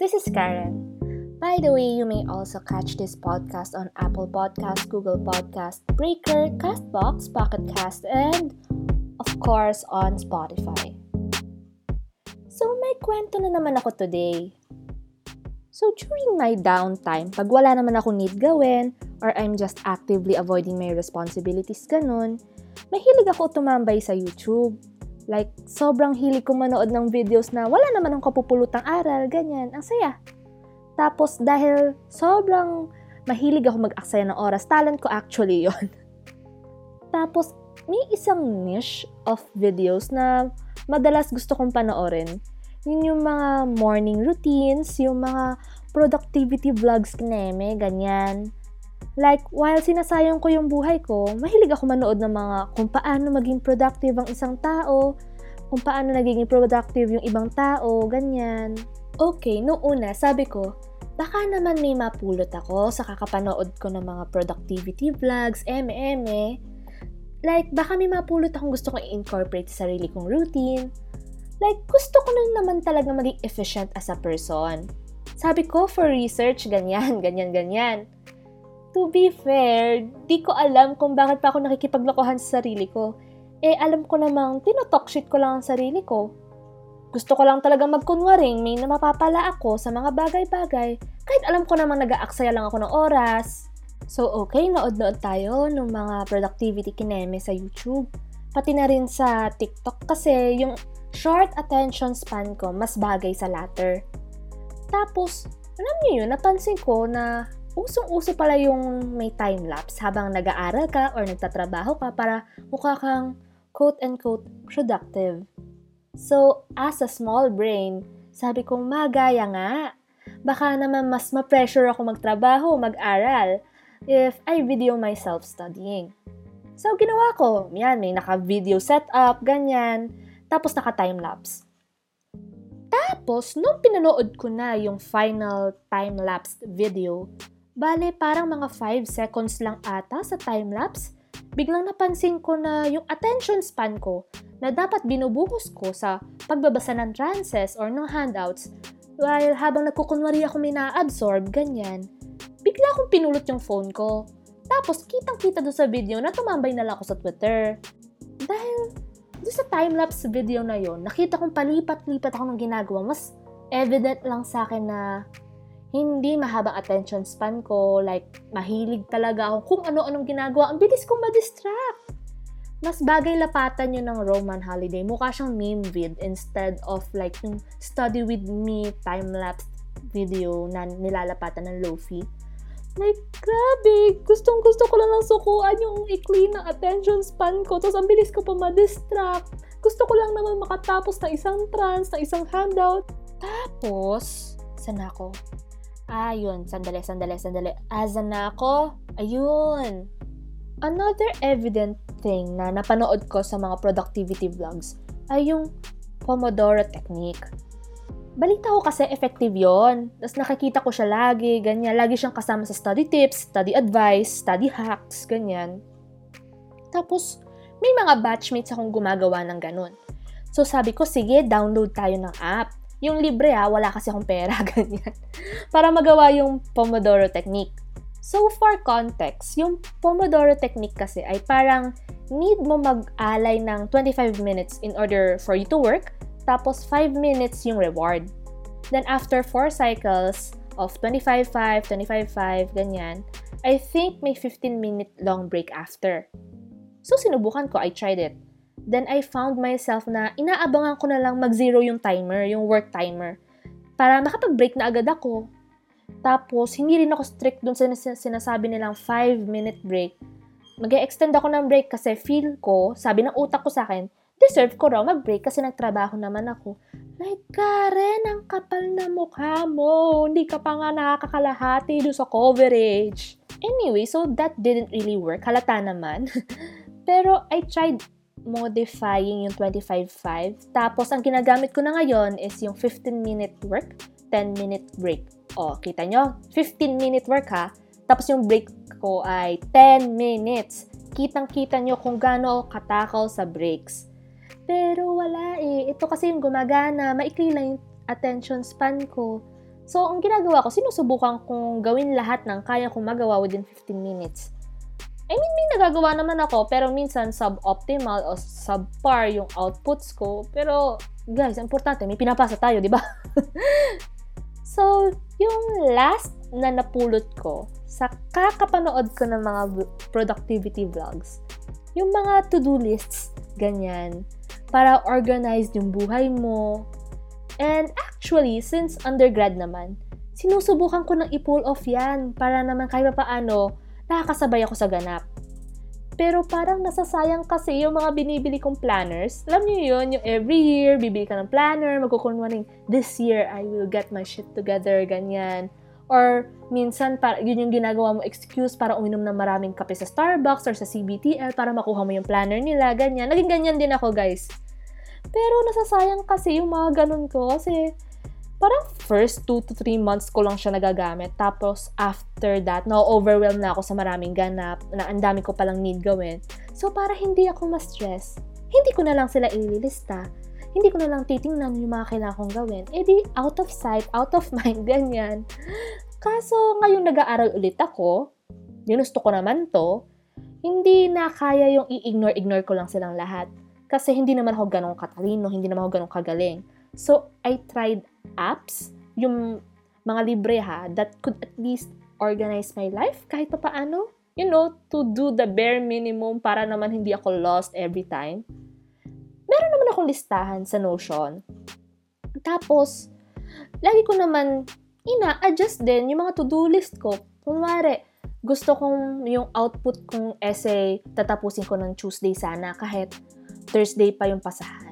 This is Karen. By the way, you may also catch this podcast on Apple Podcast, Google Podcast, Breaker, Castbox, Pocket Cast, and of course on Spotify. So may kwento na naman ako today. So during my downtime, pag wala naman ako need gawin, or I'm just actively avoiding my responsibilities ganun, mahilig ako tumambay sa YouTube. Like, sobrang hilig ko manood ng videos na wala naman ang kapupulutang aral, ganyan. Ang saya. Tapos, dahil sobrang mahilig ako mag-aksaya ng oras, talent ko actually yon. Tapos, may isang niche of videos na madalas gusto kong panoorin. Yun yung mga morning routines, yung mga productivity vlogs kineme, ganyan. Like, while sinasayang ko yung buhay ko, mahilig ako manood ng mga kung paano maging productive ang isang tao, kung paano nagiging productive yung ibang tao, ganyan. Okay, noong una, sabi ko, baka naman may mapulot ako sa kakapanood ko ng mga productivity vlogs, eme-eme. Like, baka may mapulot akong gusto kong i-incorporate sa sarili kong routine. Like, gusto ko na naman talaga maging efficient as a person. Sabi ko, for research, ganyan, ganyan, ganyan. To be fair, di ko alam kung bakit pa ako nakikipaglokohan sa sarili ko. Eh, alam ko namang tinotalk shit ko lang ang sarili ko. Gusto ko lang talaga magkunwaring may namapapala ako sa mga bagay-bagay kahit alam ko namang nag-aaksaya lang ako ng oras. So, okay, nood-nood tayo ng mga productivity kineme sa YouTube. Pati na rin sa TikTok kasi yung short attention span ko mas bagay sa latter. Tapos, alam niyo yun, napansin ko na usong-uso pala yung may time-lapse habang nag-aaral ka or nagtatrabaho ka para mukha kang quote-unquote productive. So, as a small brain, sabi kong magaya nga. Baka naman mas ma-pressure ako magtrabaho, mag-aral if I video myself studying. So, ginawa ko. Yan, may naka-video setup, ganyan. Tapos naka-time-lapse. Tapos, nung pinanood ko na yung final time-lapse video, Bale, parang mga 5 seconds lang ata sa time-lapse, biglang napansin ko na yung attention span ko na dapat binubuhos ko sa pagbabasa ng trances or ng handouts while habang nagkukunwari ako may na-absorb, ganyan, bigla akong pinulot yung phone ko. Tapos, kitang-kita doon sa video na tumambay na lang ako sa Twitter. Dahil doon sa time-lapse video na yon nakita kong palipat-lipat ako ng ginagawa. Mas evident lang sa akin na hindi mahabang attention span ko, like, mahilig talaga ako kung ano-anong ginagawa. Ang bilis kong ma-distract. Mas bagay lapatan yun ng Roman holiday. Mukha siyang meme vid instead of like yung study with me time-lapse video na nilalapatan ng Lofi. Like, grabe! Gustong gusto ko lang lang sukuan yung ikli ng attention span ko. Tapos ang bilis ko pa ma-distract. Gusto ko lang naman makatapos ng isang trans, ng isang handout. Tapos, sana ako? Ah, yun. Sandali, sandali, sandali. Asa na ako? Ayun. Another evident thing na napanood ko sa mga productivity vlogs ay yung Pomodoro technique. Balita ko kasi effective yon. Tapos nakikita ko siya lagi, ganyan. Lagi siyang kasama sa study tips, study advice, study hacks, ganyan. Tapos, may mga batchmates akong gumagawa ng ganun. So sabi ko, sige, download tayo ng app. Yung libre ha, wala kasi akong pera, ganyan. Para magawa yung Pomodoro technique. So, for context, yung Pomodoro technique kasi ay parang need mo mag-alay ng 25 minutes in order for you to work, tapos 5 minutes yung reward. Then, after 4 cycles of 25-5, 25-5, ganyan, I think may 15-minute long break after. So, sinubukan ko, I tried it then I found myself na inaabangan ko na lang mag-zero yung timer, yung work timer, para makapag-break na agad ako. Tapos, hindi rin ako strict dun sa sinasabi nilang 5-minute break. mag extend ako ng break kasi feel ko, sabi ng utak ko sa akin, deserve ko raw mag-break kasi nagtrabaho naman ako. Like, Karen, ang kapal na mukha mo. Hindi ka pa nga nakakakalahati doon sa coverage. Anyway, so that didn't really work. Halata naman. Pero I tried modifying yung 25-5. Tapos, ang ginagamit ko na ngayon is yung 15-minute work, 10-minute break. O, kita nyo? 15-minute work ha. Tapos yung break ko ay 10 minutes. Kitang-kita nyo kung gaano katakaw sa breaks. Pero wala eh. Ito kasi yung gumagana. Maikli lang yung attention span ko. So, ang ginagawa ko, sinusubukan kong gawin lahat ng kaya kong magawa within 15 minutes. I mean, may nagagawa naman ako, pero minsan suboptimal o subpar yung outputs ko. Pero, guys, importante, may pinapasa tayo, di ba? so, yung last na napulot ko sa kakapanood ko ng mga productivity vlogs, yung mga to-do lists, ganyan, para organize yung buhay mo, And actually, since undergrad naman, sinusubukan ko nang i-pull off yan para naman kahit pa paano, nakakasabay ako sa ganap. Pero parang nasasayang kasi yung mga binibili kong planners. Alam niyo yun, yung every year, bibili ka ng planner, magkukunwaring, this year, I will get my shit together, ganyan. Or minsan, para, yun yung ginagawa mo excuse para uminom ng maraming kape sa Starbucks or sa CBTL para makuha mo yung planner nila, ganyan. Naging ganyan din ako, guys. Pero nasasayang kasi yung mga ganun ko kasi parang first 2 to 3 months ko lang siya nagagamit. Tapos after that, na-overwhelm na ako sa maraming ganap na ang dami ko palang need gawin. So para hindi ako ma-stress, hindi ko na lang sila ililista. Hindi ko na lang titingnan yung mga kailangan kong gawin. E di, out of sight, out of mind, ganyan. Kaso, ngayon nag-aaral ulit ako, ginusto ko naman to, hindi na kaya yung i-ignore-ignore ko lang silang lahat. Kasi hindi naman ako ganong katalino, hindi naman ako ganong kagaling. So, I tried apps, yung mga libre ha, that could at least organize my life kahit pa paano. You know, to do the bare minimum para naman hindi ako lost every time. Meron naman akong listahan sa Notion. Tapos, lagi ko naman ina-adjust din yung mga to-do list ko. Kunwari, gusto kong yung output kong essay tatapusin ko ng Tuesday sana kahit Thursday pa yung pasahan.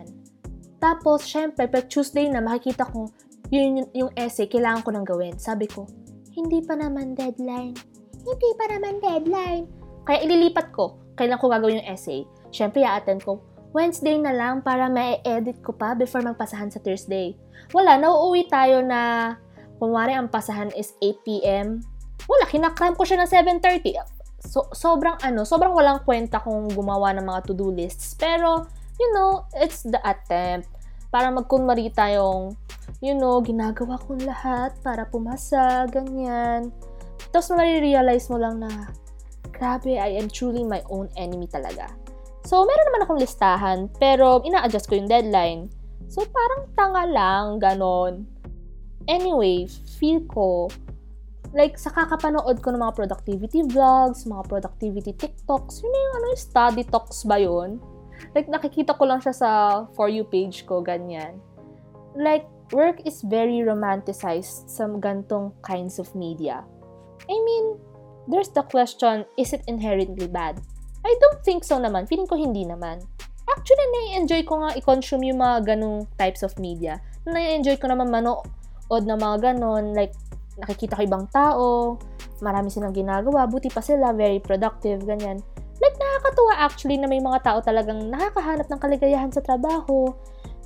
Tapos, syempre, pag Tuesday na, makikita ko yun yung, essay, kailangan ko nang gawin. Sabi ko, hindi pa naman deadline. Hindi pa naman deadline. Kaya ililipat ko, kailan ko gagawin yung essay. Syempre, i-attend ko, Wednesday na lang para ma-edit ko pa before magpasahan sa Thursday. Wala, nauuwi tayo na, kunwari ang pasahan is 8pm. Wala, kinakram ko siya ng 7.30 so, sobrang ano, sobrang walang kwenta kung gumawa ng mga to-do lists. Pero, you know, it's the attempt. Para magkunwari tayong, you know, ginagawa kong lahat para pumasa, ganyan. Tapos marirealize mo lang na, grabe, I am truly my own enemy talaga. So, meron naman akong listahan, pero ina-adjust ko yung deadline. So, parang tanga lang, ganon. Anyway, feel ko, like, sa kakapanood ko ng mga productivity vlogs, mga productivity TikToks, yun yung ano study talks ba yun? Like, nakikita ko lang siya sa For You page ko, ganyan. Like, work is very romanticized sa gantong kinds of media. I mean, there's the question, is it inherently bad? I don't think so naman. Feeling ko hindi naman. Actually, nai-enjoy ko nga i-consume yung mga ganong types of media. Nai-enjoy ko naman manood ng mga ganon, like nakikita ko ibang tao, marami silang ginagawa, buti pa sila, very productive, ganyan. Nakakatuwa actually na may mga tao talagang nakakahanap ng kaligayahan sa trabaho.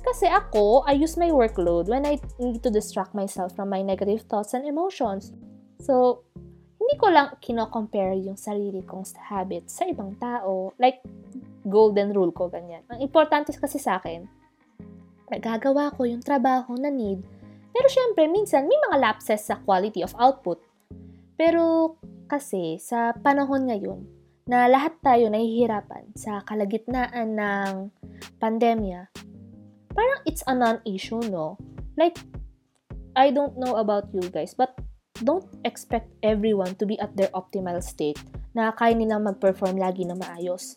Kasi ako, I use my workload when I need to distract myself from my negative thoughts and emotions. So, hindi ko lang kino-compare yung sarili kong habits sa ibang tao. Like, golden rule ko, ganyan. Ang importante kasi sa akin, nagagawa ko yung trabaho na need pero syempre, minsan may mga lapses sa quality of output. Pero kasi sa panahon ngayon na lahat tayo nahihirapan sa kalagitnaan ng pandemya, parang it's a non-issue, no? Like, I don't know about you guys, but don't expect everyone to be at their optimal state na kaya nilang mag-perform lagi na maayos.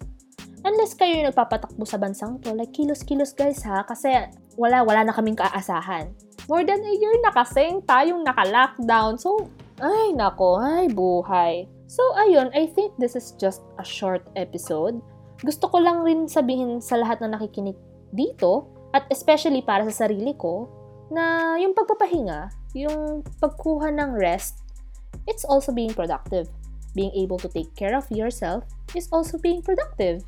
Unless kayo yung nagpapatakbo sa bansang to, like kilos-kilos guys ha, kasi wala, wala na kaming kaasahan more than a year na kasing tayong naka-lockdown. So, ay nako, ay buhay. So, ayun, I think this is just a short episode. Gusto ko lang rin sabihin sa lahat na nakikinig dito, at especially para sa sarili ko, na yung pagpapahinga, yung pagkuha ng rest, it's also being productive. Being able to take care of yourself is also being productive.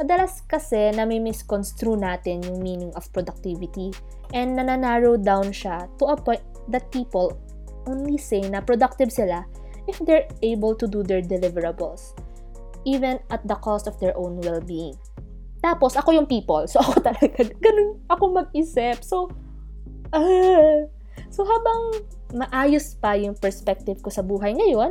Madalas kasi na may misconstrue natin yung meaning of productivity and nananarrow down siya to a point that people only say na productive sila if they're able to do their deliverables, even at the cost of their own well-being. Tapos, ako yung people. So, ako talaga, ganun ako mag-isip. So, uh, So habang maayos pa yung perspective ko sa buhay ngayon,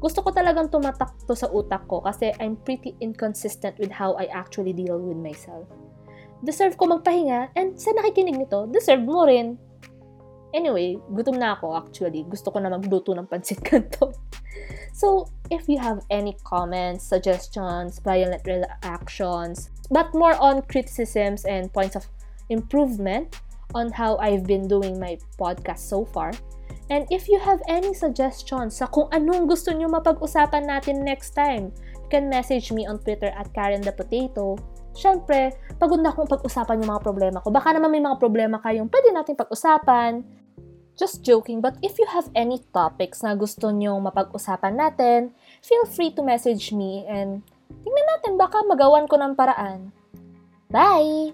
gusto ko talagang tumatak to sa utak ko kasi I'm pretty inconsistent with how I actually deal with myself. Deserve ko magpahinga and sa nakikinig nito, deserve mo rin. Anyway, gutom na ako actually. Gusto ko na magluto ng pansit kanto. So, if you have any comments, suggestions, violent reactions, but more on criticisms and points of improvement on how I've been doing my podcast so far, and if you have any suggestions sa kung anong gusto nyo mapag-usapan natin next time, you can message me on Twitter at Karen the Potato. Siyempre, pagod na akong pag-usapan yung mga problema ko. Baka naman may mga problema kayong pwede natin pag-usapan. Just joking, but if you have any topics na gusto nyong mapag-usapan natin, feel free to message me and tingnan natin baka magawan ko ng paraan. Bye!